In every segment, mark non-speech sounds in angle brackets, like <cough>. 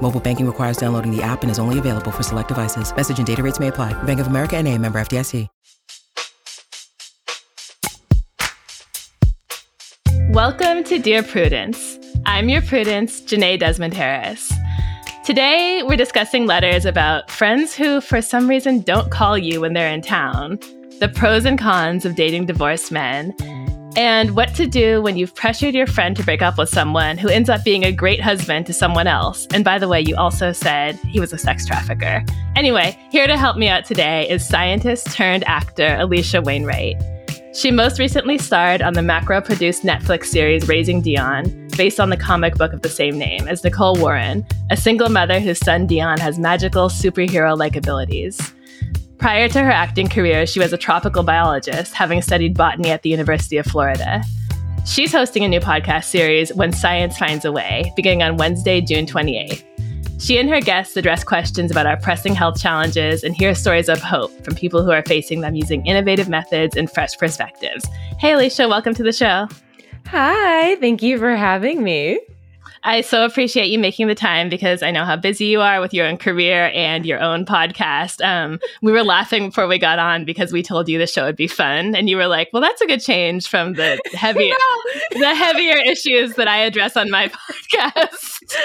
Mobile banking requires downloading the app and is only available for select devices. Message and data rates may apply. Bank of America and a member FDIC. Welcome to Dear Prudence. I'm your Prudence, Jenée Desmond Harris. Today, we're discussing letters about friends who, for some reason, don't call you when they're in town, the pros and cons of dating divorced men, and what to do when you've pressured your friend to break up with someone who ends up being a great husband to someone else. And by the way, you also said he was a sex trafficker. Anyway, here to help me out today is scientist turned actor Alisha Wainwright. She most recently starred on the macro produced Netflix series Raising Dion, based on the comic book of the same name, as Nicole Warren, a single mother whose son Dion has magical superhero like abilities. Prior to her acting career, she was a tropical biologist, having studied botany at the University of Florida. She's hosting a new podcast series, When Science Finds a Way, beginning on Wednesday, June 28th. She and her guests address questions about our pressing health challenges and hear stories of hope from people who are facing them using innovative methods and fresh perspectives. Hey, Alisha, welcome to the show. Hi, thank you for having me. I so appreciate you making the time because I know how busy you are with your own career and your own podcast. Um, we were laughing before we got on because we told you the show would be fun, and you were like, "Well, that's a good change from the <laughs> heavier, the heavier issues that I address on my <laughs> podcast."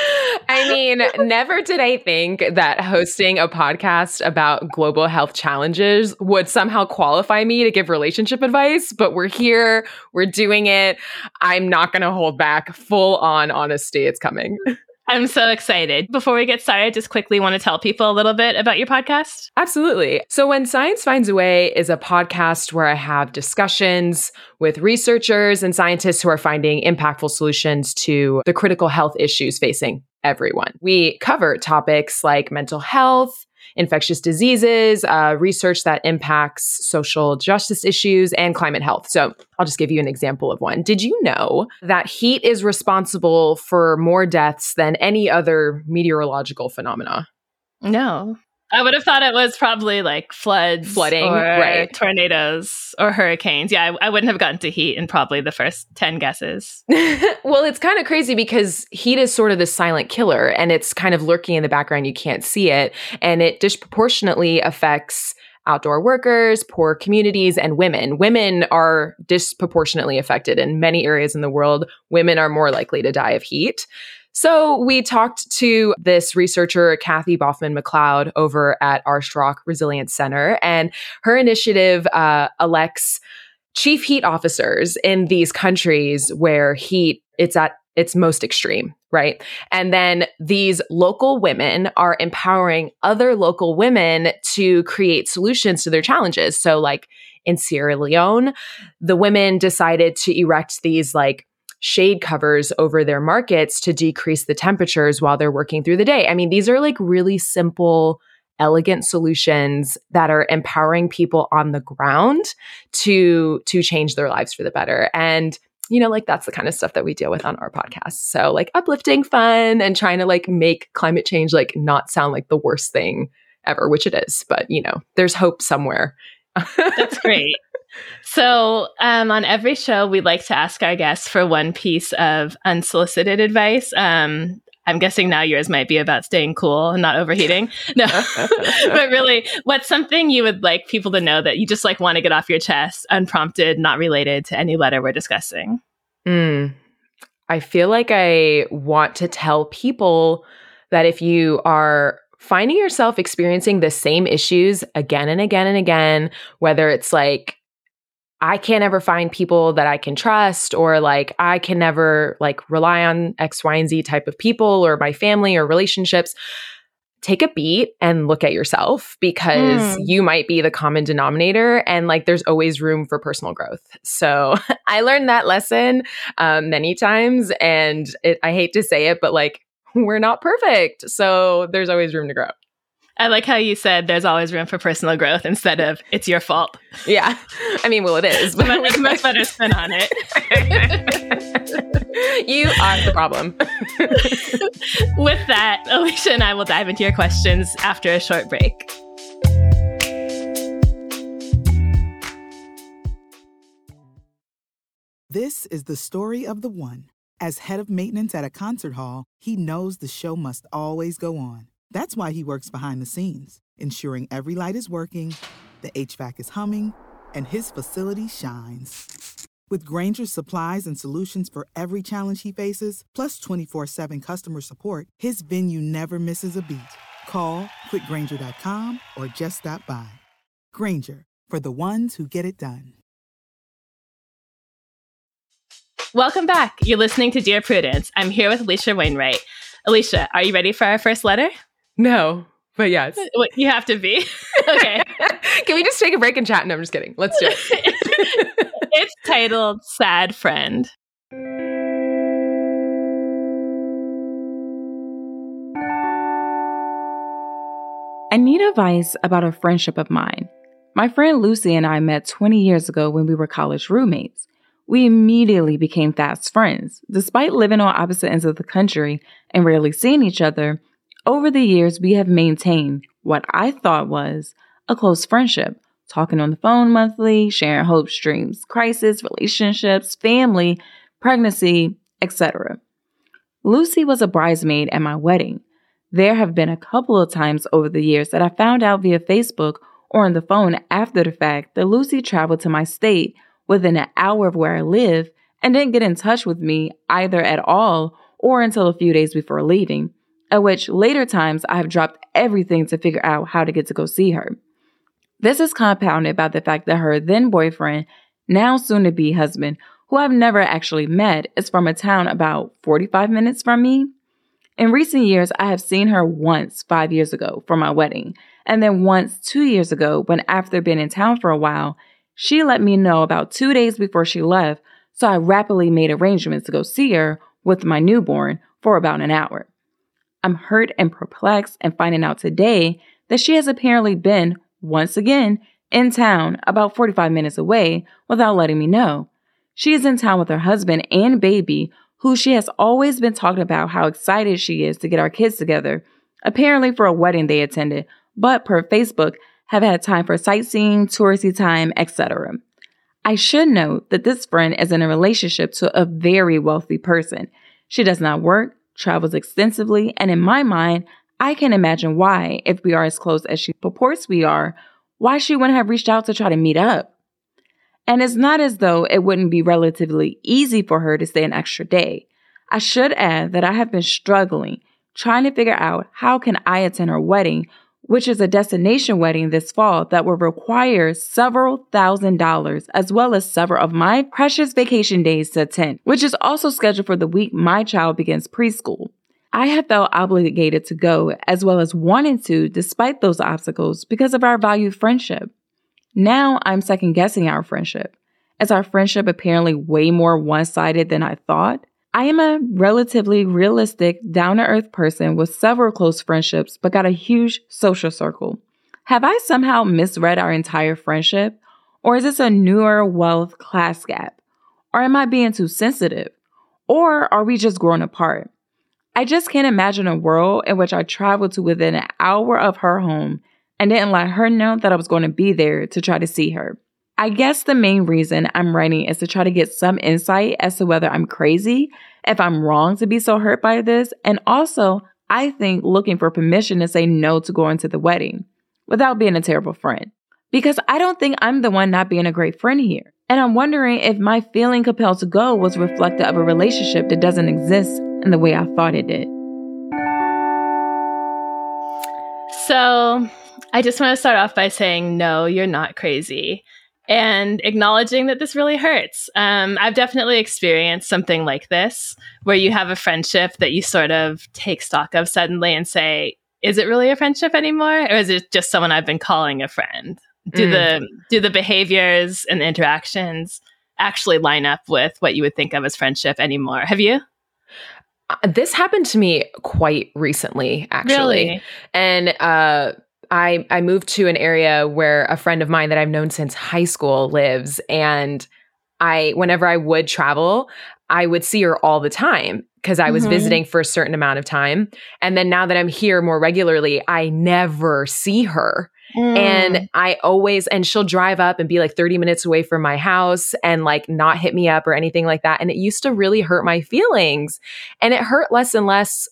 I mean, never did I think that hosting a podcast about global health challenges would somehow qualify me to give relationship advice, but we're here, we're doing it. I'm not going to hold back. Full on honesty it's coming. <laughs> I'm so excited. Before we get started, just quickly want to tell people a little bit about your podcast. Absolutely. So, When Science Finds a Way is a podcast where I have discussions with researchers and scientists who are finding impactful solutions to the critical health issues facing everyone. We cover topics like mental health, infectious diseases, uh, research that impacts social justice issues, and climate health. So I'll just give you an example of one. Did you know that heat is responsible for more deaths than any other meteorological phenomena? No. I would have thought it was probably like floods, flooding, or right. tornadoes, or hurricanes. Yeah, I, I, wouldn't have gotten to heat in probably the first 10 guesses. <laughs> well, it's kind of crazy because heat is sort of the silent killer and it's kind of lurking in the background. You can't see it. And it disproportionately affects outdoor workers, poor communities, and women. Women are disproportionately affected in many areas in the world. Women are more likely to die of heat. So we talked to this researcher, Kathy Baughman McLeod, over at Arsht-Rock Resilience Center, and her initiative uh, elects chief heat officers in these countries where heat it's at its most extreme, right? And then these local women are empowering other local women to create solutions to their challenges. So like in Sierra Leone, the women decided to erect these like shade covers over their markets to decrease the temperatures while they're working through the day. I mean, these are like really simple, elegant solutions that are empowering people on the ground to to change their lives for the better. And you know, like that's the kind of stuff that we deal with on our podcast. So, like uplifting fun and trying to like make climate change like not sound like the worst thing ever, which it is. But, you know, there's hope somewhere. That's great. <laughs> So, um, on every show, we like to ask our guests for one piece of unsolicited advice. Um, I'm guessing now yours might be about staying cool and not overheating. <laughs> No, <laughs> but really, what's something you would like people to know that you just like want to get off your chest, unprompted, not related to any letter we're discussing? Mm. I feel like I want to tell people that if you are finding yourself experiencing the same issues again and again and again, whether it's like I can't ever find people that I can trust or like I can never like rely on X, Y, and Z type of people or my family or relationships. Take a beat and look at yourself because mm. you might be the common denominator and like there's always room for personal growth. So <laughs> I learned that lesson um, many times and it, I hate to say it, but like we're not perfect. So there's always room to grow. I like how you said there's always room for personal growth instead of it's your fault. Yeah. I mean, well, it is. But it's much better spin on it. <laughs> you are the problem. <laughs> With that, Alisha and I will dive into your questions after a short break. This is the story of the one. As head of maintenance at a concert hall, he knows the show must always go on. That's why he works behind the scenes, ensuring every light is working, the HVAC is humming, and his facility shines. With Grainger's supplies and solutions for every challenge he faces, plus 24 7 customer support, his venue never misses a beat. Call click grainger.com or just stop by. Grainger, for the ones who get it done. Welcome back. You're listening to Dear Prudence. I'm here with Alisha Wainwright. Alisha, are you ready for our first letter? No, but yes. You have to be. <laughs> okay. <laughs> Can we just take a break and chat? No, I'm just kidding. Let's do it. <laughs> it's titled Sad Friend. I need advice about a friendship of mine. My friend Lucy and I met 20 years ago when we were college roommates. We immediately became fast friends. Despite living on opposite ends of the country and rarely seeing each other, over the years we have maintained what I thought was a close friendship, talking on the phone monthly, sharing hopes, dreams, crisis, relationships, family, pregnancy, etc. Lucy was a bridesmaid at my wedding. There have been a couple of times over the years that I found out via Facebook or on the phone after the fact that Lucy traveled to my state within an hour of where I live and didn't get in touch with me either at all or until a few days before leaving, at which later times I have dropped everything to figure out how to get to go see her. This is compounded by the fact that her then boyfriend, now soon to be husband, who I've never actually met, is from a town about 45 minutes from me. In recent years, I have seen her once five years ago for my wedding, and then once two years ago when, after being in town for a while, she let me know about two days before she left, so I rapidly made arrangements to go see her with my newborn for about an hour. I'm hurt and perplexed and finding out today that she has apparently been, once again, in town about 45 minutes away without letting me know. She is in town with her husband and baby, who she has always been talking about how excited she is to get our kids together, apparently for a wedding they attended, but per Facebook, have had time for sightseeing, touristy time, etc. I should note that this friend is in a relationship to a very wealthy person. She does not work, travels extensively, and in my mind, I can imagine why, if we are as close as she purports we are, why she wouldn't have reached out to try to meet up. And it's not as though it wouldn't be relatively easy for her to stay an extra day. I should add that I have been struggling trying to figure out how can I attend her wedding which is a destination wedding this fall that will require several thousand dollars as well as several of my precious vacation days to attend, which is also scheduled for the week my child begins preschool. I have felt obligated to go as well as wanting to despite those obstacles because of our valued friendship. Now I'm second guessing our friendship. Is our friendship apparently way more one sided than I thought? I am a relatively realistic, down to earth person with several close friendships, but got a huge social circle. Have I somehow misread our entire friendship? Or is this a newer wealth class gap? Or am I being too sensitive? Or are we just growing apart? I just can't imagine a world in which I traveled to within an hour of her home and didn't let her know that I was going to be there to try to see her. I guess the main reason I'm writing is to try to get some insight as to whether I'm crazy, if I'm wrong to be so hurt by this, and also, I think looking for permission to say no to going to the wedding without being a terrible friend. Because I don't think I'm the one not being a great friend here. And I'm wondering if my feeling compelled to go was reflective of a relationship that doesn't exist in the way I thought it did. So, I just want to start off by saying, no, you're not crazy and acknowledging that this really hurts. Um, I've definitely experienced something like this where you have a friendship that you sort of take stock of suddenly and say, is it really a friendship anymore? Or is it just someone I've been calling a friend? Do mm. the do the behaviors and the interactions actually line up with what you would think of as friendship anymore? Have you? Uh, this happened to me quite recently, actually. Really? And uh I I moved to an area where a friend of mine that I've known since high school lives and I whenever I would travel, I would see her all the time because I was Mhm. visiting for a certain amount of time. And then now that I'm here more regularly, I never see her. Mm. And I always, and she'll drive up and be like 30 minutes away from my house and like not hit me up or anything like that. And it used to really hurt my feelings. And it hurt less and less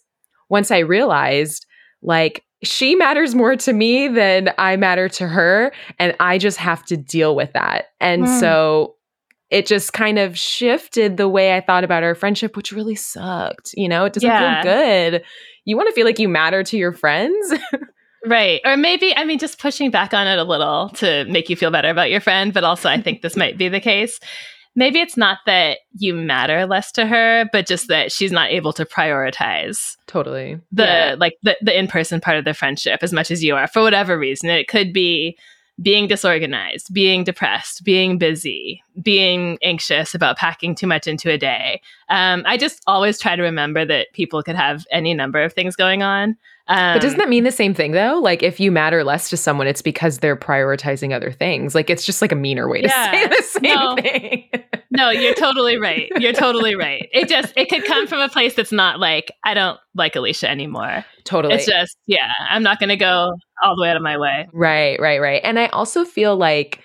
once I realized like she matters more to me than I matter to her. And I just have to deal with that. And Hmm. so it just kind of shifted the way I thought about our friendship, which really sucked. You know, it doesn't Yeah. feel good. You want to feel like you matter to your friends. <laughs> Right. Or maybe, I mean, just pushing back on it a little to make you feel better about your friend, but also I think this might be the case. Maybe it's not that you matter less to her, but just that she's not able to prioritize totally. the Yeah. like the, the in-person part of the friendship as much as you are for whatever reason. It could be being disorganized, being depressed, being busy, being anxious about packing too much into a day. Um, I just always try to remember that people could have any number of things going on. Um, But doesn't that mean the same thing though? Like if you matter less to someone, it's because they're prioritizing other things. Like it's just like a meaner way to Yeah. say the same No. thing. <laughs> No, you're totally right. You're totally right. It just it could come from a place that's not like I don't like Alisha anymore. totally. It's just yeah, I'm not going to go all the way out of my way. Right, right, right. And I also feel like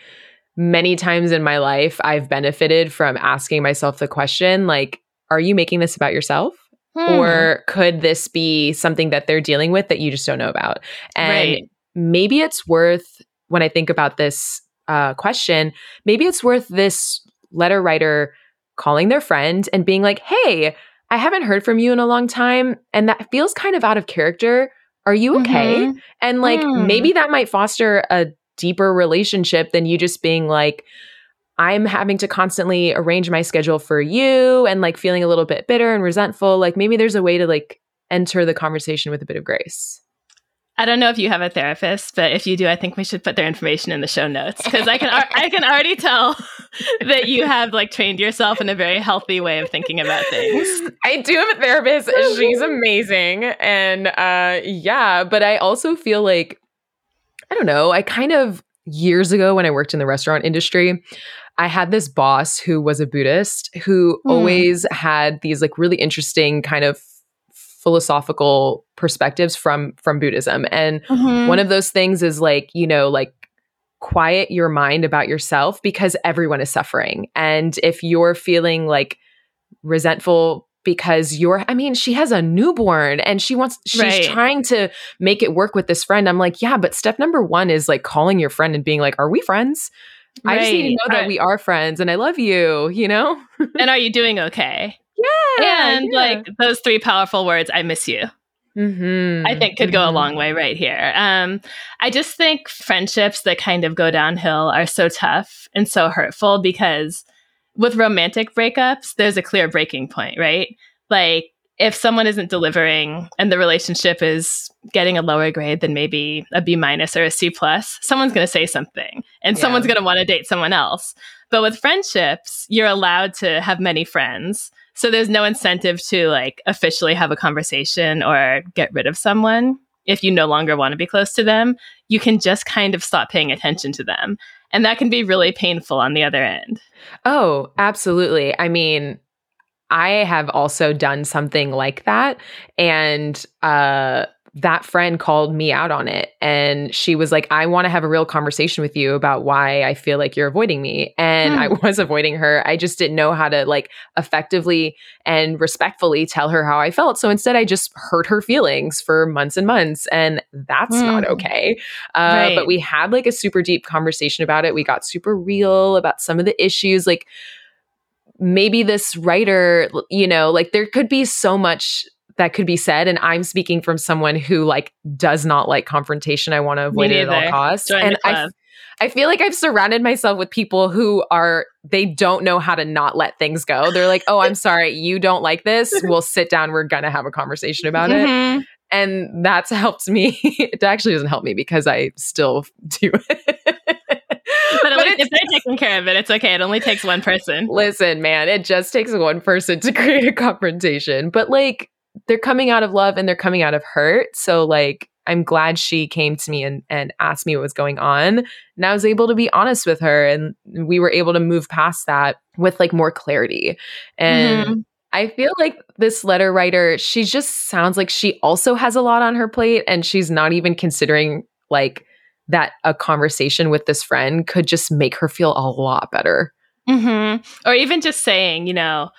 many times in my life, I've benefited from asking myself the question like, are you making this about yourself? Hmm. Or could this be something that they're dealing with that you just don't know about? And Right. maybe it's worth, when I think about this uh, question, maybe it's worth this letter writer calling their friend and being like, hey, I haven't heard from you in a long time. And that feels kind of out of character. Are you okay? Mhm. And like Hmm. maybe that might foster a deeper relationship than you just being like, I'm having to constantly arrange my schedule for you and like feeling a little bit bitter and resentful. Like maybe there's a way to like enter the conversation with a bit of grace. I don't know if you have a therapist, but if you do, I think we should put their information in the show notes because I can al- I can already tell <laughs> that you have like trained yourself in a very healthy way of thinking about things. <laughs> I do have a therapist. She's amazing. And uh yeah, but I also feel like I don't know, I kind of years ago when I worked in the restaurant industry, I had this boss who was a Buddhist who Hmm. always had these like really interesting kind of philosophical perspectives from from Buddhism. And Mm-hmm. one of those things is like, you know, like quiet your mind about yourself because everyone is suffering. And if you're feeling like resentful because you're, I mean, she has a newborn and she wants, she's Right. trying to make it work with this friend. I'm like, yeah, but step number one is like calling your friend and being like, are we friends? I just need to know that we are friends and I love you, you know? <laughs> and are you doing okay? Yeah. and yeah. like those three powerful words, I miss you. Mhm, I think could go a mhm. long way right here. Um, I just think friendships that kind of go downhill are so tough and so hurtful because with romantic breakups, there's a clear breaking point, right? Like if someone isn't delivering and the relationship is getting a lower grade than maybe a B minus or a C plus, someone's going to say something and Yeah. someone's going to want to date someone else. But with friendships, you're allowed to have many friends. So there's no incentive to like officially have a conversation or get rid of someone. If you no longer want to be close to them, you can just kind of stop paying attention to them. And that can be really painful on the other end. Oh, absolutely. I mean, I have also done something like that. And uh, that friend called me out on it. And she was like, I want to have a real conversation with you about why I feel like you're avoiding me. And I Hmm. <laughs> was avoiding her. I just didn't know how to like effectively and respectfully tell her how I felt. So instead, I just hurt her feelings for months and months. And that's not Hmm. okay. Uh, Right. But we had like a super deep conversation about it. We got super real about some of the issues. Like, maybe this writer, you know, like there could be so much that could be said. And I'm speaking from someone who like does not like confrontation. I want to avoid it at all costs. Join and I. I feel like I've surrounded myself with people who are they don't know how to not let things go. They're like, "Oh, I'm <laughs> sorry, you don't like this. We'll sit down. We're gonna have a conversation about it." Mhm. And that's <laughs> helped me. it actually doesn't help me because I still <laughs> do it. But at But least it's- if they're taking care of it, it's okay. It only takes one person. Listen, man, it just takes one person to <laughs> create a confrontation. But like they're coming out of love and they're coming out of hurt. So like I'm glad she came to me and, and asked me what was going on. And I was able to be honest with her and we were able to move past that with like more clarity. And mm-hmm. I feel like this letter writer, she just sounds like she also has a lot on her plate and she's not even considering like that a conversation with this friend could just make her feel a lot better. Mm-hmm. Or even just saying, you know,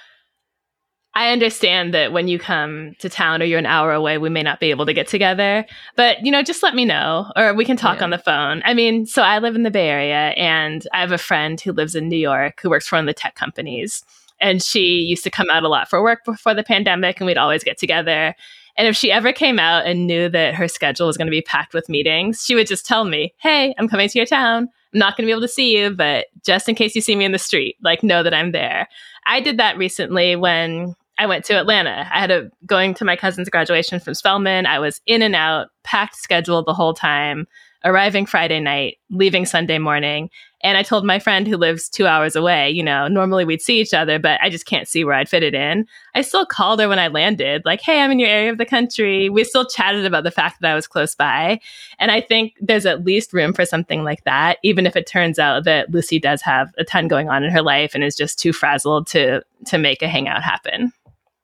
I understand that when you come to town or you're an hour away, we may not be able to get together, but you know, just let me know or we can talk yeah. on the phone. I mean, so I live in the Bay Area and I have a friend who lives in New York who works for one of the tech companies. And she used to come out a lot for work before the pandemic and we'd always get together. And if she ever came out and knew that her schedule was going to be packed with meetings, she would just tell me, Hey, I'm coming to your town. I'm not going to be able to see you, but just in case you see me in the street, like know that I'm there. I did that recently when I went to Atlanta. I had a going to my cousin's graduation from Spelman. I was in and out, packed schedule the whole time, arriving Friday night, leaving Sunday morning. And I told my friend who lives two hours away, you know, normally we'd see each other, but I just can't see where I'd fit it in. I still called her when I landed, like, hey, I'm in your area of the country. We still chatted about the fact that I was close by. And I think there's at least room for something like that, even if it turns out that Lucy does have a ton going on in her life and is just too frazzled to to make a hangout happen.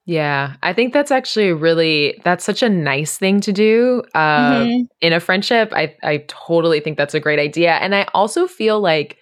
Yeah, I think that's actually really that's such a nice thing to do uh, mm-hmm. in a friendship. I I totally think that's a great idea, and I also feel like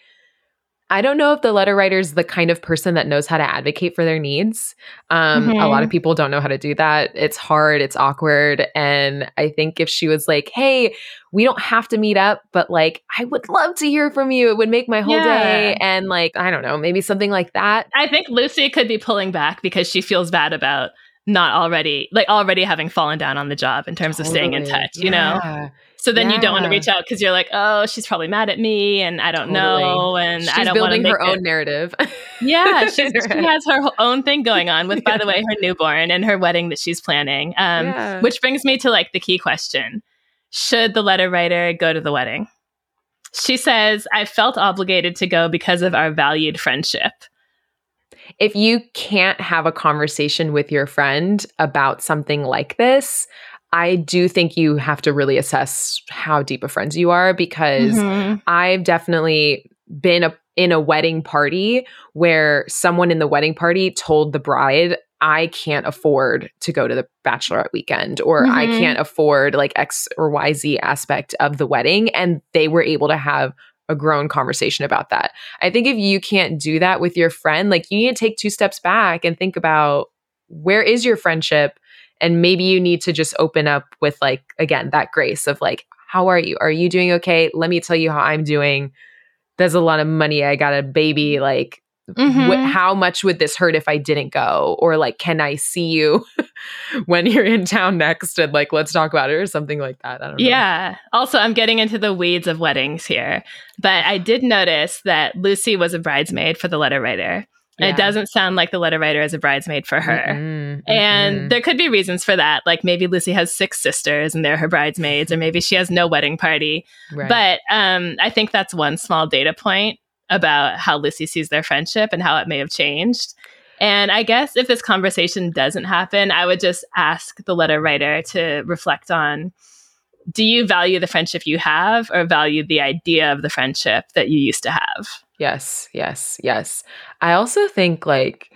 I don't know if the letter writer is the kind of person that knows how to advocate for their needs. Um, mm-hmm. A lot of mm-hmm. people don't know how to do that. It's hard, it's awkward. And I think if she was like, hey, we don't have to meet up, but like, I would love to hear from you, it would make my whole yeah. day. And like, I don't know, maybe something like that. I think Lucy could be pulling back because she feels bad about not already like already having fallen down on the job in terms totally. of staying in touch you yeah. know so then yeah. you don't want to reach out because you're like oh she's probably mad at me and i don't totally. know and she's i don't building her it. own narrative <laughs> yeah she has her own thing going on with by the way <laughs> her newborn and her wedding that she's planning um, which brings me to like the key question should the letter writer go to the wedding she says i felt obligated to go because of our valued friendship if you can't have a conversation with your friend about something like this, I do think you have to really assess how deep of friends you are because mm-hmm. I've definitely been a, in a wedding party where someone in the wedding party told the bride, I can't afford to go to the bachelorette weekend or mm-hmm. I can't afford like X or YZ aspect of the wedding. And they were able to have a grown conversation about that. I think if you can't do that with your friend, like you need to take two steps back and think about where is your friendship and maybe you need to just open up with like again that grace of like how are you? Are you doing okay? Let me tell you how I'm doing. There's a lot of money. I got a baby like Mm-hmm. Wh- how much would this hurt if I didn't go? Or like, can I see you <laughs> when you're in town next? And like, let's talk about it or something like that. I don't know. Yeah. Also, I'm getting into the weeds of weddings here, but I did notice that Lucy was a bridesmaid for the letter writer. Yeah. it doesn't sound like the letter writer is a bridesmaid for her. Mm-hmm, and mm-hmm. there could be reasons for that. Like maybe Lucy has six sisters and they're her bridesmaids, or maybe she has no wedding party. Right. But um, I think that's one small data point about how Lucy sees their friendship and how it may have changed. And I guess if this conversation doesn't happen, I would just ask the letter writer to reflect on do you value the friendship you have or value the idea of the friendship that you used to have? Yes, yes, yes. I also think like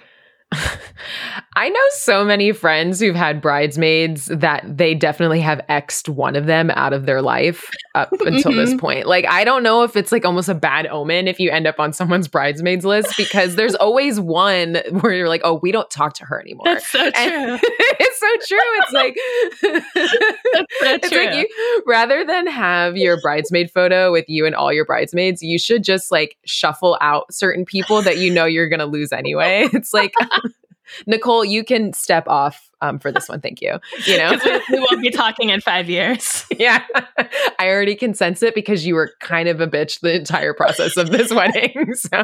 I know so many friends who've had bridesmaids that they definitely have X'd one of them out of their life up <laughs> until mm-hmm. this point. Like, I don't know if it's like almost a bad omen if you end up on someone's bridesmaids list because there's always one where you're like, oh, we don't talk to her anymore. That's so true. <laughs> it's so true. It's like, <laughs> it's like you, rather than have your bridesmaid photo with you and all your bridesmaids, you should just like shuffle out certain people that you know you're going to lose anyway. It's like, Nicole, you can step off um, for this one. Thank you. You know, <laughs> we, we won't be talking in five years. <laughs> yeah. I already can sense it because you were kind of a bitch the entire process of this <laughs> wedding. So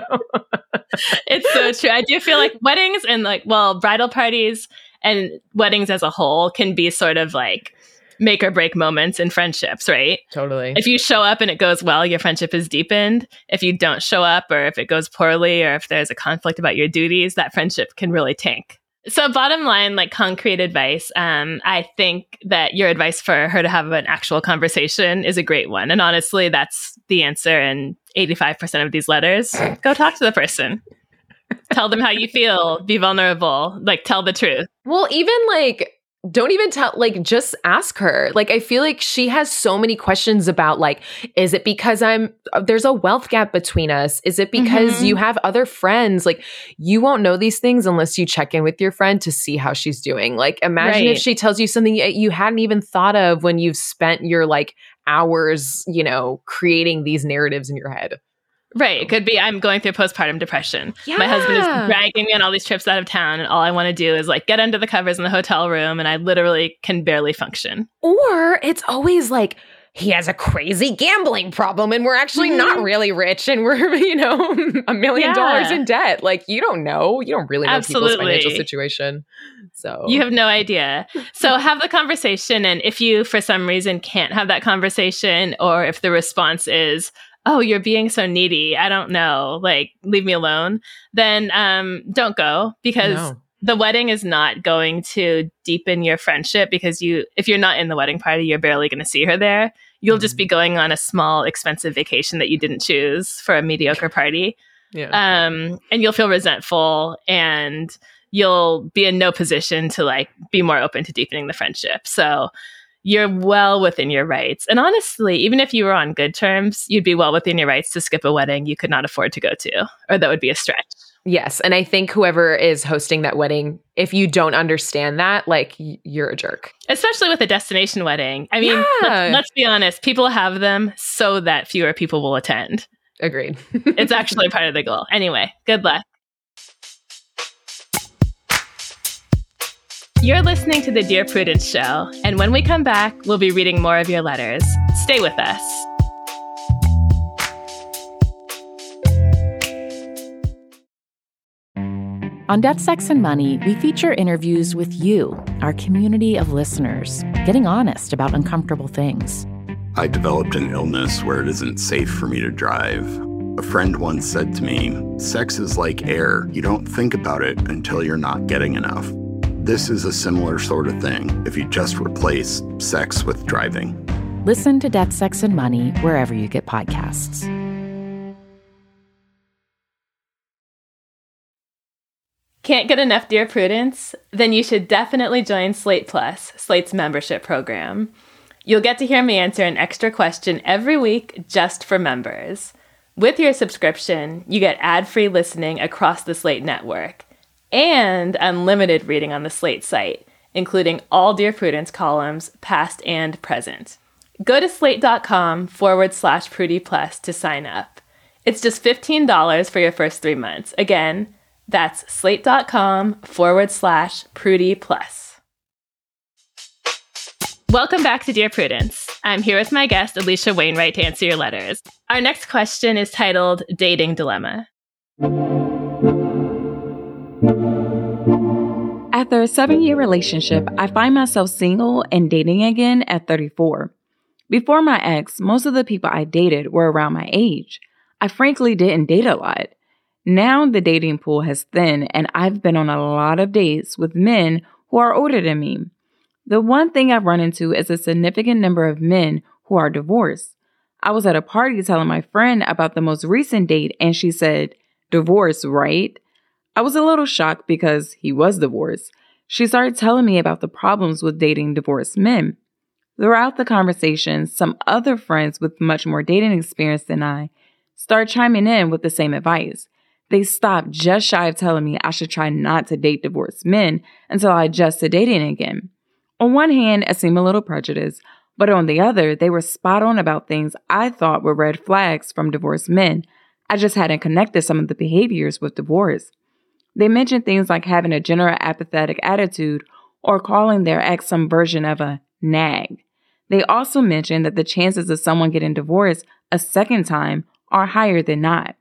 it's so true. I do feel like weddings and like, well, bridal parties and weddings as a whole can be sort of like make or break moments in friendships, right? Totally. If you show up and it goes well, your friendship is deepened. If you don't show up or if it goes poorly or if there's a conflict about your duties, that friendship can really tank. So, bottom line, like concrete advice, um, I think that your advice for her to have an actual conversation is a great one. And honestly, that's the answer in 85% of these letters. Go talk to the person. tell them how you feel, be vulnerable, like tell the truth. Well, even like don't even tell like just ask her. Like i feel like she has so many questions about like is it because i'm uh, there's a wealth gap between us? Is it because mm-hmm. you have other friends? Like you won't know these things unless you check in with your friend to see how she's doing. Like imagine right. if she tells you something you hadn't even thought of when you've spent your like hours you know creating these narratives in your head Right. It could be I'm going through postpartum depression. Yeah. My husband is dragging me on all these trips out of town, and all I want to do is like get under the covers in the hotel room, and I literally can barely function. Or it's always like, he has a crazy gambling problem and we're actually mm-hmm. not really rich and we're <laughs> you know a million yeah. dollars in debt like you don't know you don't really know Absolutely. people's financial situation so you have no idea so <laughs> have the conversation and if you for some reason can't have that conversation or if the response is oh you're being so needy i don't know like leave me alone then um don't go because no. the wedding is not going to deepen your friendship because you if you're not in the wedding party you're barely going to see her there you'll mm-hmm. just be mm-hmm. going on a small expensive vacation that you didn't choose for a mediocre party yeah. um and you'll feel resentful and you'll be in no position to like be more open to deepening the friendship so you're well within your rights. And honestly, even if you were on good terms, you'd be well within your rights to skip a wedding you could not afford to go to, or that would be a stretch. Yes. And I think whoever is hosting that wedding, if you don't understand that, like you're a jerk. Especially with a destination wedding. I mean, yeah. let's, let's be honest, people have them so that fewer people will attend. Agreed. <laughs> it's actually part of the goal. Anyway, good luck. You're listening to the Dear Prudence Show, and when we come back, we'll be reading more of your letters. Stay with us. On Death, Sex, and Money, we feature interviews with you, our community of listeners, getting honest about uncomfortable things. I developed an illness where it isn't safe for me to drive. A friend once said to me, Sex is like air. You don't think about it until you're not getting enough. This is a similar sort of thing if you just replace sex with driving. Listen to Death, Sex, and Money wherever you get podcasts. Can't get enough Dear Prudence? Then you should definitely join Slate Plus, Slate's membership program. You'll get to hear me answer an extra question every week just for members. With your subscription, you get ad free listening across the Slate network and unlimited reading on the Slate site, including all Dear Prudence columns, past and present. Go to slate.com forward slash Prudie Plus to sign up. It's just $15 for your first three months. Again, that's slate.com forward slash Prudie Plus. Welcome back to Dear Prudence. I'm here with my guest, Alisha Wainwright, to answer your letters. Our next question is titled Dating Dilemma. After a seven year relationship, I find myself single and dating again at 34. Before my ex, most of the people I dated were around my age. I frankly didn't date a lot. Now the dating pool has thinned, and I've been on a lot of dates with men who are older than me. The one thing I've run into is a significant number of men who are divorced. I was at a party telling my friend about the most recent date, and she said, Divorce, right? I was a little shocked because he was divorced. She started telling me about the problems with dating divorced men. Throughout the conversation, some other friends with much more dating experience than I started chiming in with the same advice. They stopped just shy of telling me I should try not to date divorced men until I adjust to dating again. On one hand, it seemed a little prejudiced, but on the other, they were spot on about things I thought were red flags from divorced men. I just hadn't connected some of the behaviors with divorce. They mention things like having a general apathetic attitude or calling their ex some version of a nag. They also mention that the chances of someone getting divorced a second time are higher than not.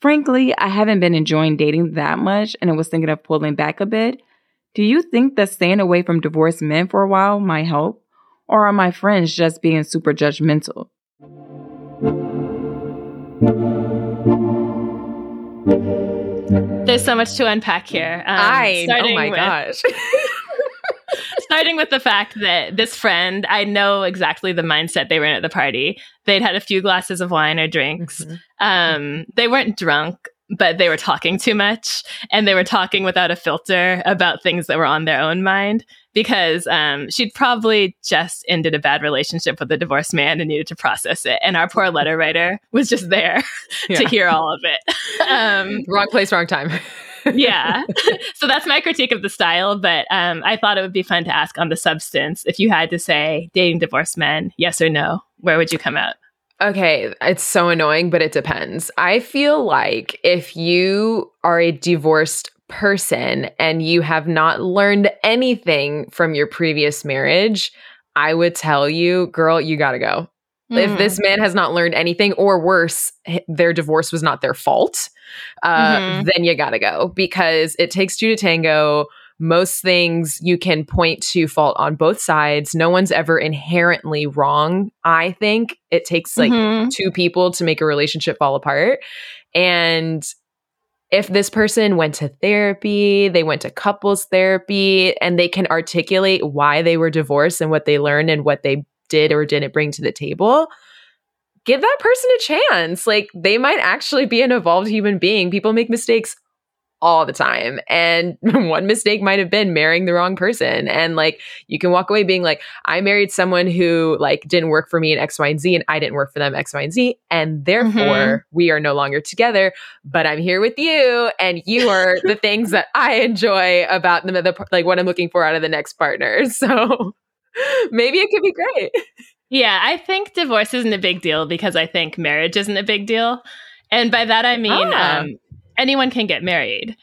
Frankly, I haven't been enjoying dating that much and I was thinking of pulling back a bit. Do you think that staying away from divorced men for a while might help? Or are my friends just being super judgmental? There's so much to unpack here. Um, I, oh my with- gosh. <laughs> starting with the fact that this friend, I know exactly the mindset they were in at the party. They'd had a few glasses of wine or drinks. Mhm. Um, they weren't drunk, but they were talking too much, and they were talking without a filter about things that were on their own mind. Because um, she'd probably just ended a bad relationship with a divorced man and needed to process it, and our poor <laughs> letter writer was just there <laughs> to hear all of it. <laughs> um, Wrong place, wrong time. yeah. so that's my critique of the style, but um, I thought it would be fun to ask on the substance. If you had to say dating divorced men, yes or no, where would you come out? Okay, it's so annoying, but it depends. I feel like if you are a divorced person and you have not learned anything from your previous marriage, I would tell you, girl, you got to go. If Mm. this man has not learned anything, or worse, their divorce was not their fault, uh, Mhm. then you got to go because it takes two to tango. Most things you can point to fault on both sides. No one's ever inherently wrong. I think it takes like Mhm. two people to make a relationship fall apart. And if this person went to therapy, they went to couples therapy, and they can articulate why they were divorced and what they learned and what they did or didn't bring to the table, give that person a chance. Like they might actually be an evolved human being. People make mistakes all the time. And <laughs> one mistake might have been marrying the wrong person. And like you can walk away being like, I married someone who like didn't work for me in X, Y, and Z, and I didn't work for them X, Y, and Z. And therefore we are no longer together. But I'm here with you, and you are the <laughs> things that I enjoy about the, the like what I'm looking for out of the next partner. <laughs> So maybe it could be great. Yeah, I think divorce isn't a big deal because I think marriage isn't a big deal. And by that, I mean Ah. um, anyone can get married.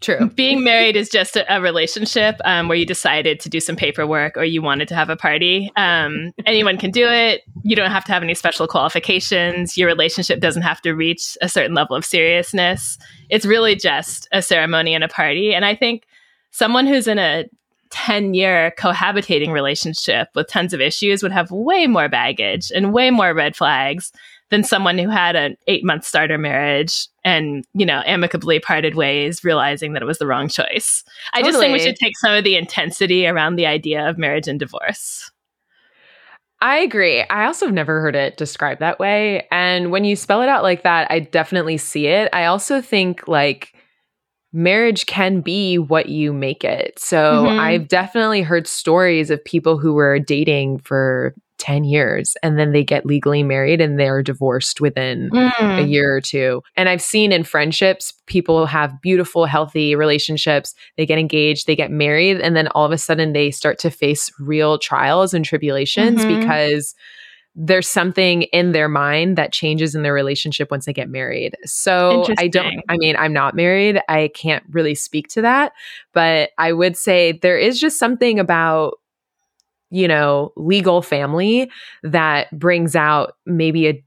True. Being married is just a, a relationship um, where you decided to do some paperwork or you wanted to have a party. Um, anyone can do it. You don't have to have any special qualifications. Your relationship doesn't have to reach a certain level of seriousness. It's really just a ceremony and a party. And I think someone who's in a 10 year cohabitating relationship with tons of issues would have way more baggage and way more red flags than someone who had an eight month starter marriage and, you know, amicably parted ways, realizing that it was the wrong choice. I just think we should take some of the intensity around the idea of marriage and divorce. I agree. I also have never heard it described that way. And when you spell it out like that, I definitely see it. I also think like marriage can be what you make it. So Mhm. I've definitely heard stories of people who were dating for 10 years and then they get legally married and they're divorced within a year or two. And I've seen in friendships, people have beautiful, healthy relationships. They get engaged, they get married, and then all of a sudden they start to face real trials and tribulations Mhm. because there's something in their mind that changes in their relationship once they get married. So I don't, I mean, I'm not married. I can't really speak to that. But I would say there is just something about you know, legal family that brings out maybe a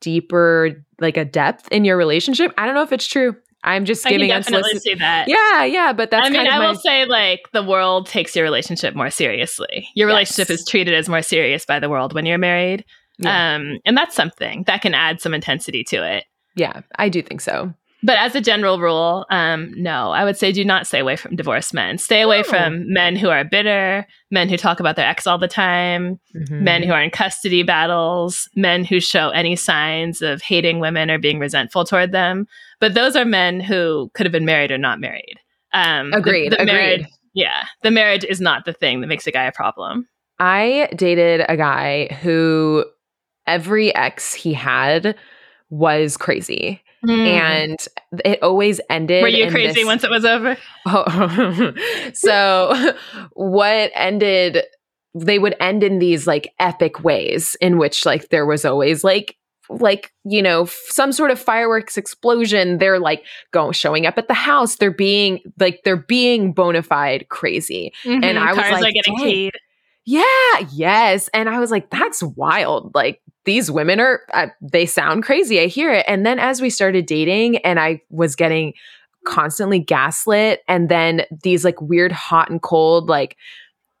deeper, like a depth in your relationship. I don't know if it's true. I'm just I can giving definitely unsolicited. see that. Yeah, yeah, but that's I mean, kind of I my, will say, like, the world takes your relationship more seriously. Your relationship is treated as more serious by the world when you're married. Yeah. Um, and that's something that can add some intensity to it. yeah, I do think so. But as a general rule, um, no, I would say do not stay away from divorced men. Stay away No. from men who are bitter, men who talk about their ex all the time, Mhm. men who are in custody battles, men who show any signs of hating women or being resentful toward them. But those are men who could have been married or not married. Um, the- Agreed, the agreed. marriage- yeah, the marriage is not the thing that makes a guy a problem. I dated a guy who every ex he had was crazy. And it always ended. were you crazy this- once it was over? Oh. <laughs> so what ended they would end in these like epic ways in which like there was always like like you know f- some sort of fireworks explosion they're like going showing up at the house they're being like they're being bona fide crazy And I was Mm-hmm. Like, are getting keyed. yeah yes and i was like that's wild like these women are uh, they sound crazy i hear it. And then as we started dating and i was getting constantly gaslit and then these like weird hot and cold like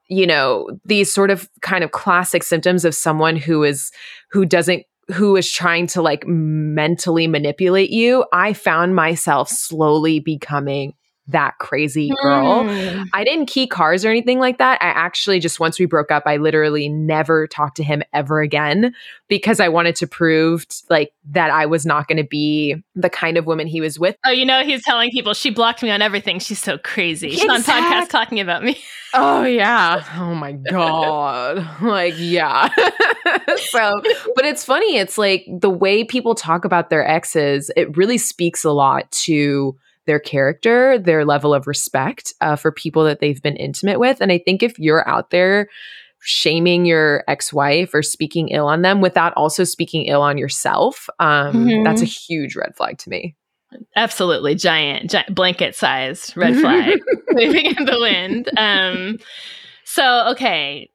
you know these sort of kind of classic symptoms of someone who is who doesn't who is trying to like mentally manipulate you, I found myself slowly becoming that crazy girl. Mm. I didn't key cars or anything like that. I actually just once we broke up, I literally never talked to him ever again because I wanted to prove like that I was not going to be the kind of woman he was with. Oh, you know, he's telling people she blocked me on everything. She's so crazy. She's exactly. on podcast talking about me. oh <laughs> yeah. Oh my god. <laughs> like yeah. <laughs> so, but it's funny. It's like the way people talk about their exes. It really speaks a lot to their character, their level of respect uh, for people that they've been intimate with. And I think if you're out there shaming your ex-wife or speaking ill on them without also speaking ill on yourself, um, mm-hmm. that's a huge red flag to me. Absolutely, giant, giant blanket sized red flag <laughs> waving in the wind. Um, so, okay,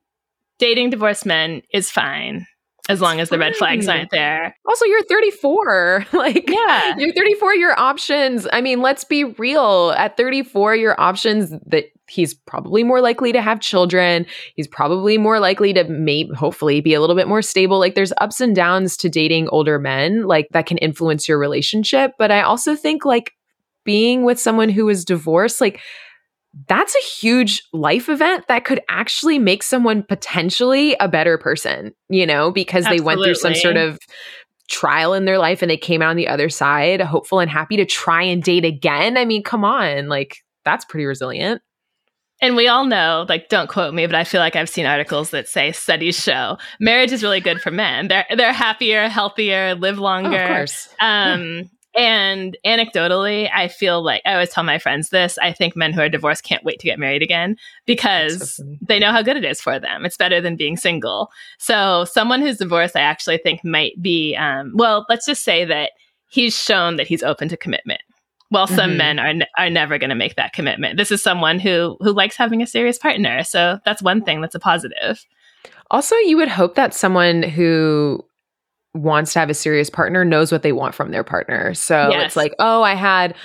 dating divorced men is fine as long as the red flags aren't there. Also, you're 34. <laughs> like, yeah, you're 34. Your options. I mean, let's be real. At 34, your options that he's probably more likely to have children. He's probably more likely to maybe, hopefully, be a little bit more stable. Like, there's ups and downs to dating older men, like that can influence your relationship. But I also think, like, being with someone who is divorced, like, that's a huge life event that could actually make someone potentially a better person, you know, because Absolutely. they went through some sort of trial in their life and they came out on the other side hopeful and happy to try and date again. I mean, come on, like that's pretty resilient. And we all know, like, don't quote me, but I feel like I've seen articles that say studies show marriage is really good for men. They're they're happier, healthier, live longer. Oh, of course. Um, yeah. And anecdotally, I feel like I always tell my friends this. I think men who are divorced can't wait to get married again because so they know how good it is for them. It's better than being single. So, someone who's divorced, I actually think might be, um, well, let's just say that he's shown that he's open to commitment. Well, some mm-hmm. men are, are never going to make that commitment. This is someone who who likes having a serious partner. So that's one thing that's a positive. Also, you would hope that someone who wants to have a serious partner knows what they want from their partner. So yes. it's like, oh, I had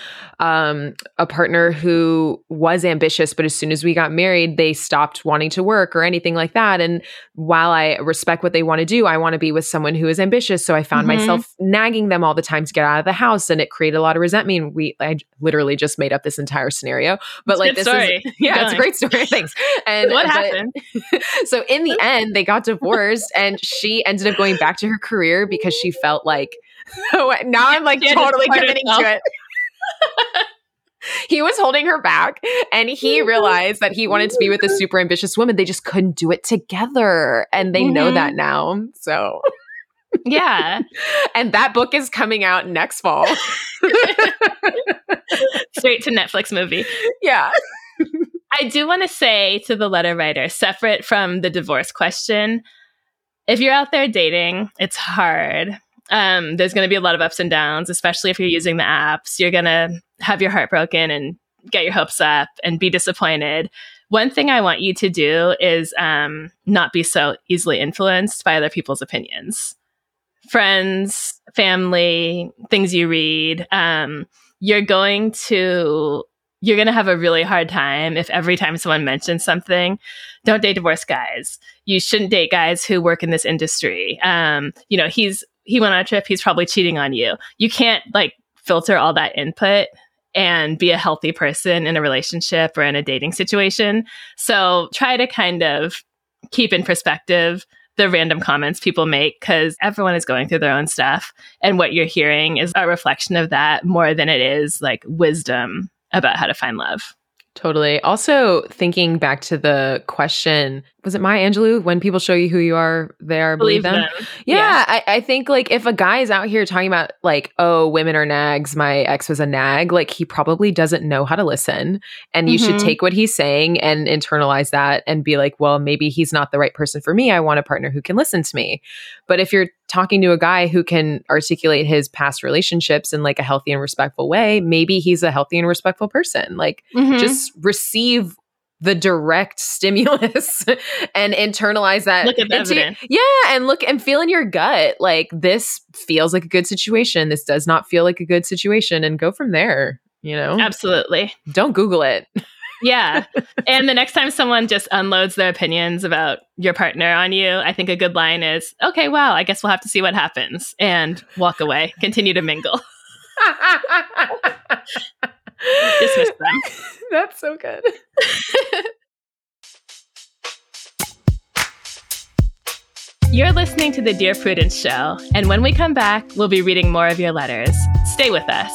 um, a partner who was ambitious, but as soon as we got married, they stopped wanting to work or anything like that. And while I respect what they want to do, I want to be with someone who is ambitious. So I found mm-hmm. myself nagging them all the time to get out of the house, and it created a lot of resentment. We, I literally just made up this entire scenario, but like this story. is, <laughs> yeah, it's a great story. Thanks. <laughs> And what happened? <laughs> so in the end, they got divorced, and she ended up going back to her career because she felt like. now I'm like totally committing to it <laughs> he was holding her back and he mm-hmm. realized that he wanted to be with a <laughs> super ambitious woman. They just couldn't do it together. And they mm-hmm. know that now. So, <laughs> yeah. and that book is coming out next fall. Straight to Netflix movie. Yeah. I do want to say to the letter writer, separate from the divorce question, if you're out there dating, it's hard um, there's going to be a lot of ups and downs, especially if you're using the apps. You're going to have your heart broken and get your hopes up and be disappointed. One thing I want you to do is um, not be so easily influenced by other people's opinions. Friends, family, things you read. Um, you're going to you're going to have a really hard time if every time someone mentions something, don't date divorced guys. You shouldn't date guys who work in this industry. Um, you know, he's he went on a trip, he's probably cheating on you. You can't like filter all that input and be a healthy person in a relationship or in a dating situation. So try to kind of keep in perspective the random comments people make because everyone is going through their own stuff. And what you're hearing is a reflection of that more than it is like wisdom about how to find love. Totally. Also, thinking back to the question, was it Maya Angelou? When people show you who you are, they are believe, believe them. them. Yeah, yeah. I, I, think like if a guy is out here talking about like, oh, women are nags, my ex was a nag, like he probably doesn't know how to listen. And you mm-hmm. should take what he's saying and internalize that and be like, well, maybe he's not the right person for me. I want a partner who can listen to me. But if you're talking to a guy who can articulate his past relationships in like a healthy and respectful way, maybe he's a healthy and respectful person. Like mm-hmm. just receive the direct <laughs> stimulus and internalize that. Look at the into, evidence. Yeah, and look and feel in your gut like this feels like a good situation. This does not feel like a good situation, and go from there. You know, absolutely. Don't Google it. <laughs> Yeah. and the next time someone just unloads their opinions about your partner on you, I think a good line is, okay, wow, I guess we'll have to see what happens and walk away, continue to mingle. <laughs> Dismiss them. <laughs> That's so good. You're listening to the Dear Prudence Show, and when we come back, we'll be reading more of your letters. Stay with us.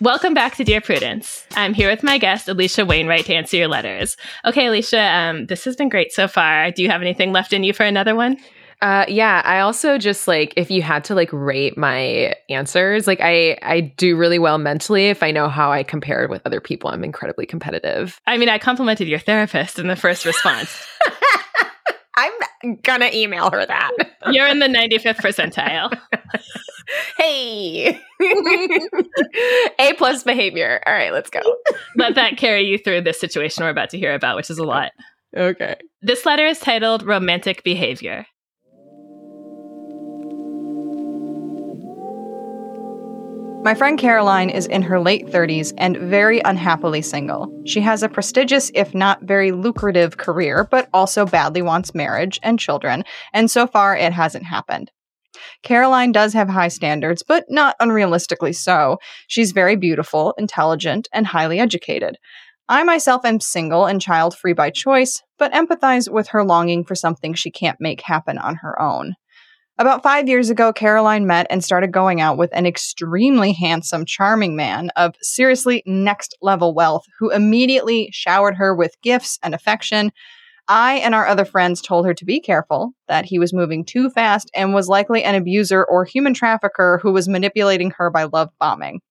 Welcome back to Dear Prudence. I'm here with my guest, Alisha Wainwright, to answer your letters. Okay, Alisha, um, this has been great so far. Do you have anything left in you for another one? Uh, yeah, I also just like if you had to like rate my answers, like I I do really well mentally if I know how I compared with other people. I'm incredibly competitive. I mean, I complimented your therapist in the first response. <laughs> I'm gonna email her that. <laughs> You're in the 95th percentile. <laughs> hey, A plus behavior. All right, let's go. Let that carry you through this situation we're about to hear about, which is a lot. Okay. This letter is titled Romantic Behavior. My friend Caroline is in her late 30s and very unhappily single. She has a prestigious, if not very lucrative, career, but also badly wants marriage and children, and so far it hasn't happened. Caroline does have high standards, but not unrealistically so. She's very beautiful, intelligent, and highly educated. I myself am single and child free by choice, but empathize with her longing for something she can't make happen on her own. About five years ago, Caroline met and started going out with an extremely handsome, charming man of seriously next level wealth who immediately showered her with gifts and affection. I and our other friends told her to be careful, that he was moving too fast and was likely an abuser or human trafficker who was manipulating her by love bombing.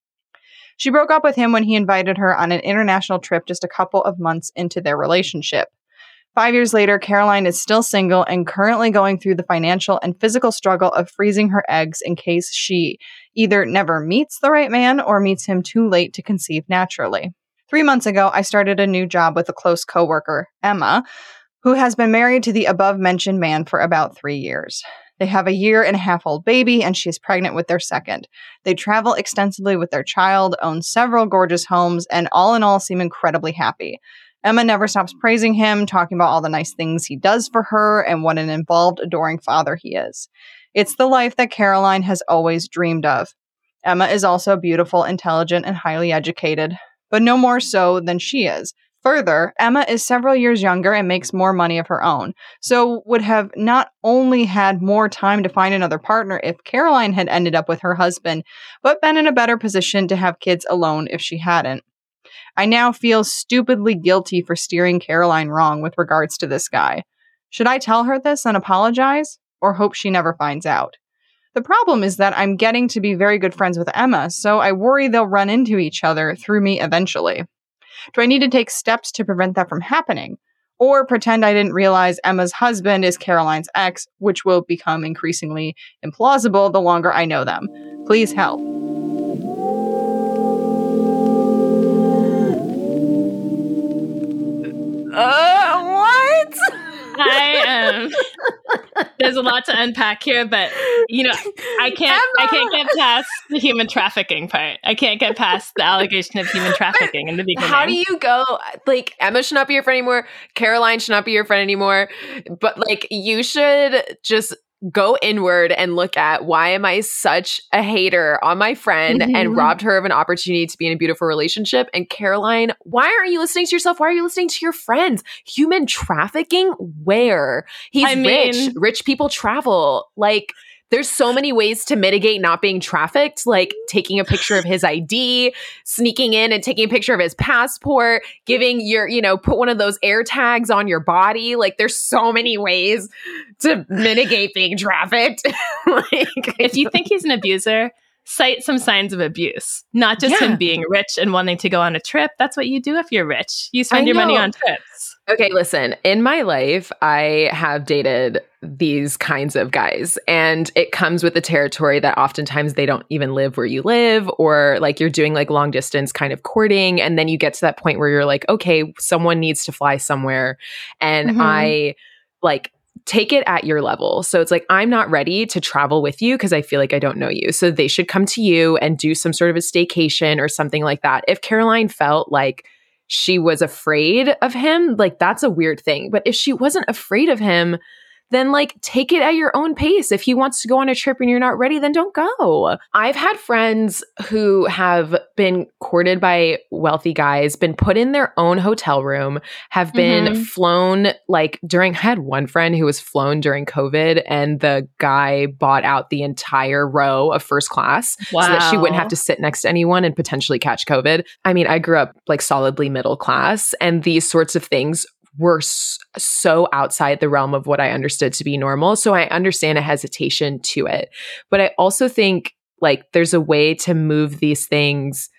She broke up with him when he invited her on an international trip just a couple of months into their relationship. Five years later, Caroline is still single and currently going through the financial and physical struggle of freezing her eggs in case she either never meets the right man or meets him too late to conceive naturally. Three months ago, I started a new job with a close coworker, Emma, who has been married to the above mentioned man for about three years. They have a year and a half old baby, and she is pregnant with their second. They travel extensively with their child, own several gorgeous homes, and all in all seem incredibly happy. Emma never stops praising him, talking about all the nice things he does for her and what an involved, adoring father he is. It's the life that Caroline has always dreamed of. Emma is also beautiful, intelligent, and highly educated, but no more so than she is. Further, Emma is several years younger and makes more money of her own, so would have not only had more time to find another partner if Caroline had ended up with her husband, but been in a better position to have kids alone if she hadn't. I now feel stupidly guilty for steering Caroline wrong with regards to this guy. Should I tell her this and apologize, or hope she never finds out? The problem is that I'm getting to be very good friends with Emma, so I worry they'll run into each other through me eventually. Do I need to take steps to prevent that from happening? Or pretend I didn't realize Emma's husband is Caroline's ex, which will become increasingly implausible the longer I know them. Please help. Uh, what? I am. Um, there's a lot to unpack here, but you know, I can't. I can't get past the human trafficking part. I can't get past the allegation of human trafficking in the beginning. How do you go? Like Emma should not be your friend anymore. Caroline should not be your friend anymore. But like, you should just go inward and look at why am I such a hater on my friend mm-hmm. and robbed her of an opportunity to be in a beautiful relationship? And Caroline, why aren't you listening to yourself? Why are you listening to your friends? Human trafficking? Where? He's I mean, rich. Rich people travel. Like, there's so many ways to mitigate not being trafficked, like taking a picture of his ID, sneaking in and taking a picture of his passport, giving your, you know, put one of those air tags on your body. Like there's so many ways to mitigate being trafficked. <laughs> like, if you <laughs> think he's an abuser, cite some signs of abuse, not just yeah. him being rich and wanting to go on a trip. That's what you do if you're rich. You spend your money on trips. Okay, listen, in my life, I have dated these kinds of guys, and it comes with the territory that oftentimes they don't even live where you live, or like you're doing like long distance kind of courting. And then you get to that point where you're like, okay, someone needs to fly somewhere. And mm-hmm. I like take it at your level. So it's like, I'm not ready to travel with you because I feel like I don't know you. So they should come to you and do some sort of a staycation or something like that. If Caroline felt like she was afraid of him, like that's a weird thing. But if she wasn't afraid of him, then like take it at your own pace. If he wants to go on a trip and you're not ready, then don't go. I've had friends who have been courted by wealthy guys, been put in their own hotel room, have been mm-hmm. flown like during I had one friend who was flown during COVID and the guy bought out the entire row of first class wow. so that she wouldn't have to sit next to anyone and potentially catch COVID. I mean, I grew up like solidly middle class and these sorts of things were so outside the realm of what I understood to be normal. So I understand a hesitation to it. But I also think like there's a way to move these things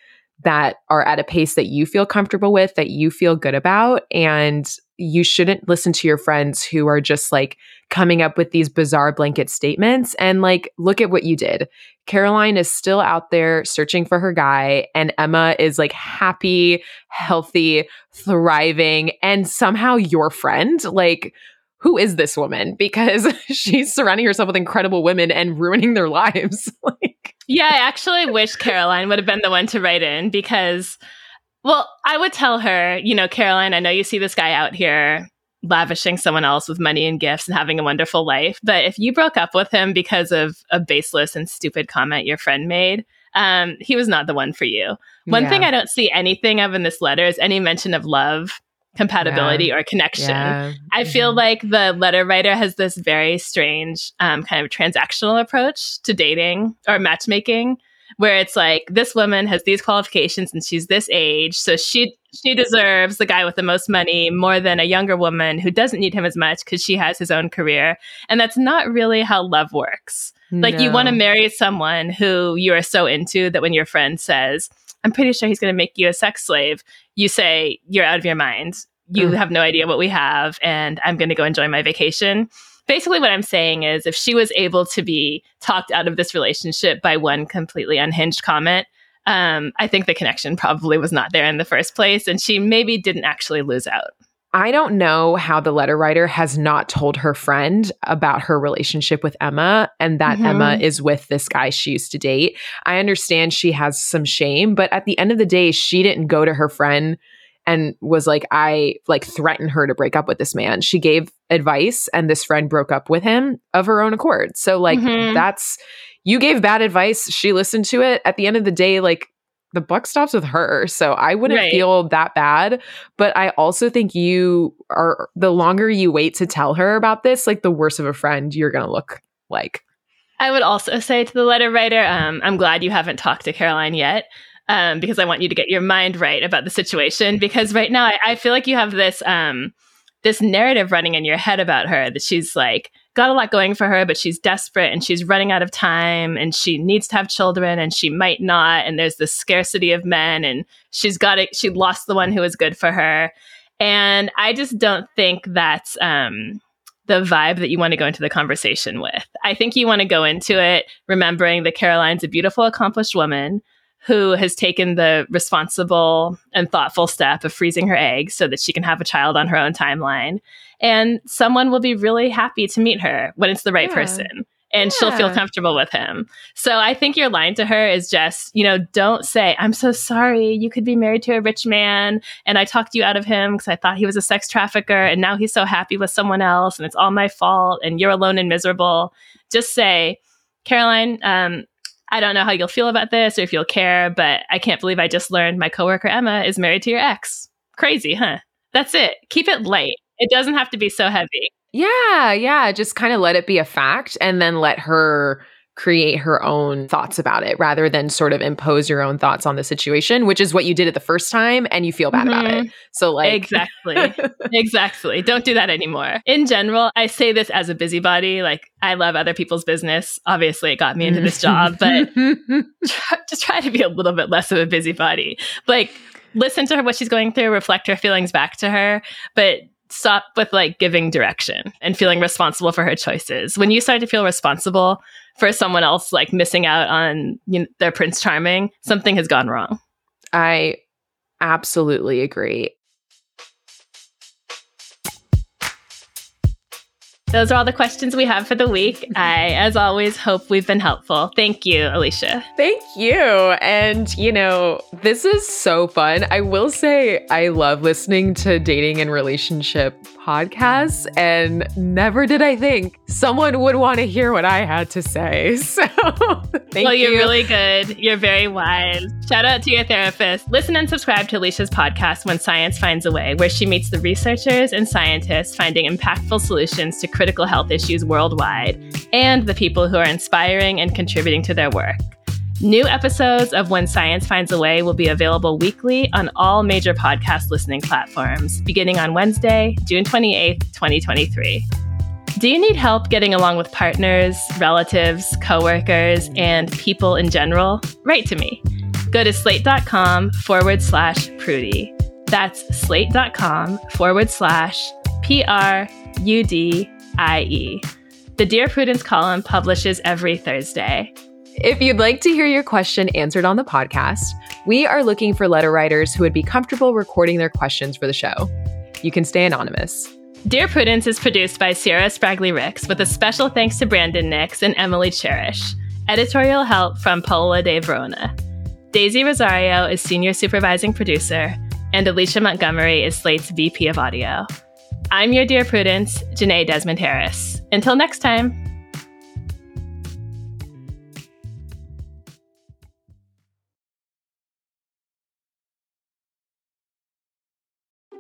that are at a pace that you feel comfortable with, that you feel good about. And you shouldn't listen to your friends who are just like coming up with these bizarre blanket statements. And like, look at what you did. Caroline is still out there searching for her guy, and Emma is like happy, healthy, thriving, and somehow your friend. Like, who is this woman? Because <laughs> she's surrounding herself with incredible women and ruining their lives. <laughs> like, yeah, I actually wish Caroline would have been the one to write in because, well, I would tell her, you know, Caroline, I know you see this guy out here lavishing someone else with money and gifts and having a wonderful life. But if you broke up with him because of a baseless and stupid comment your friend made, um, he was not the one for you. One yeah. thing I don't see anything of in this letter is any mention of love compatibility yeah. or connection. Yeah. I mm-hmm. feel like the letter writer has this very strange um, kind of transactional approach to dating or matchmaking where it's like this woman has these qualifications and she's this age so she she deserves the guy with the most money more than a younger woman who doesn't need him as much because she has his own career and that's not really how love works no. like you want to marry someone who you are so into that when your friend says i'm pretty sure he's going to make you a sex slave you say you're out of your mind you mm. have no idea what we have and i'm going to go enjoy my vacation basically what I'm saying is if she was able to be talked out of this relationship by one completely unhinged comment, um, I think the connection probably was not there in the first place, and she maybe didn't actually lose out. I don't know how the letter writer has not told her friend about her relationship with Emma and that mm-hmm. Emma is with this guy she used to date. I understand she has some shame, but at the end of the day, she didn't go to her friend and was like, I like threatened her to break up with this man. She gave advice and this friend broke up with him of her own accord. So, like, mm-hmm. that's you gave bad advice. She listened to it. At the end of the day, like, the buck stops with her. So I wouldn't right. feel that bad. But I also think you are, the longer you wait to tell her about this, like, the worse of a friend you're going to look like. I would also say to the letter writer, um, I'm glad you haven't talked to Caroline yet um, because I want you to get your mind right about the situation. Because right now, I, I feel like you have this um, this narrative running in your head about her that she's like got a lot going for her, but she's desperate and she's running out of time and she needs to have children and she might not. And there's this scarcity of men and she's got it. She lost the one who was good for her. And I just don't think that's um, the vibe that you want to go into the conversation with. I think you want to go into it remembering that Caroline's a beautiful, accomplished woman who has taken the responsible and thoughtful step of freezing her eggs so that she can have a child on her own timeline. And someone will be really happy to meet her when it's the right yeah. person and yeah. she'll feel comfortable with him. So I think your line to her is just, you know, don't say, I'm so sorry. You could be married to a rich man and I talked you out of him because I thought he was a sex trafficker and now he's so happy with someone else and it's all my fault and you're alone and miserable. Just say, Caroline, um, I don't know how you'll feel about this or if you'll care, but I can't believe I just learned my coworker Emma is married to your ex. Crazy, huh? That's it. Keep it light. It doesn't have to be so heavy. Yeah, yeah. Just kind of let it be a fact and then let her create her own thoughts about it rather than sort of impose your own thoughts on the situation, which is what you did it the first time and you feel bad mm-hmm. about it. Mm-hmm. So like Exactly. <laughs> exactly. Don't do that anymore. In general, I say this as a busybody, like I love other people's business. Obviously, it got me into this job, but <laughs> try, just try to be a little bit less of a busybody. Like listen to her what she's going through, reflect her feelings back to her, but stop with like giving direction and feeling responsible for her choices. When you start to feel responsible for someone else like missing out on you know, their prince charming, something has gone wrong. I absolutely agree. Those are all the questions we have for the week. Mm-hmm. I, as always, hope we've been helpful. Thank you, Alisha. Thank you. And, you know, this is so fun. I will say I love listening to dating and relationship podcasts, and never did I think someone would want to hear what I had to say. <laughs> So, thank well, you. you're really good. You're very wise. Shout out to your therapist. Listen and subscribe to Alisha's podcast, When Science Finds a Way, where she meets the researchers and scientists finding impactful solutions to critical health issues worldwide, and the people who are inspiring and contributing to their work. New episodes of When Science Finds a Way will be available weekly on all major podcast listening platforms, beginning on Wednesday, June 28th, 2023. Do you need help getting along with partners, relatives, coworkers, and people in general? Write to me. Go to slate.com forward slash Prudie. That's slate.com forward slash P R U D IE. The Dear Prudence column publishes every Thursday. If you'd like to hear your question answered on the podcast, we are looking for letter writers who would be comfortable recording their questions for the show. You can stay anonymous. Dear Prudence is produced by Sierra Spragley Ricks with a special thanks to Brandon Nix and Emily Cherish. Editorial help from Paola De Verona. Daisy Rosario is senior supervising producer, and Alicia Montgomery is Slate's VP of audio. I'm your Dear Prudence, Jenée Desmond Harris. Until next time.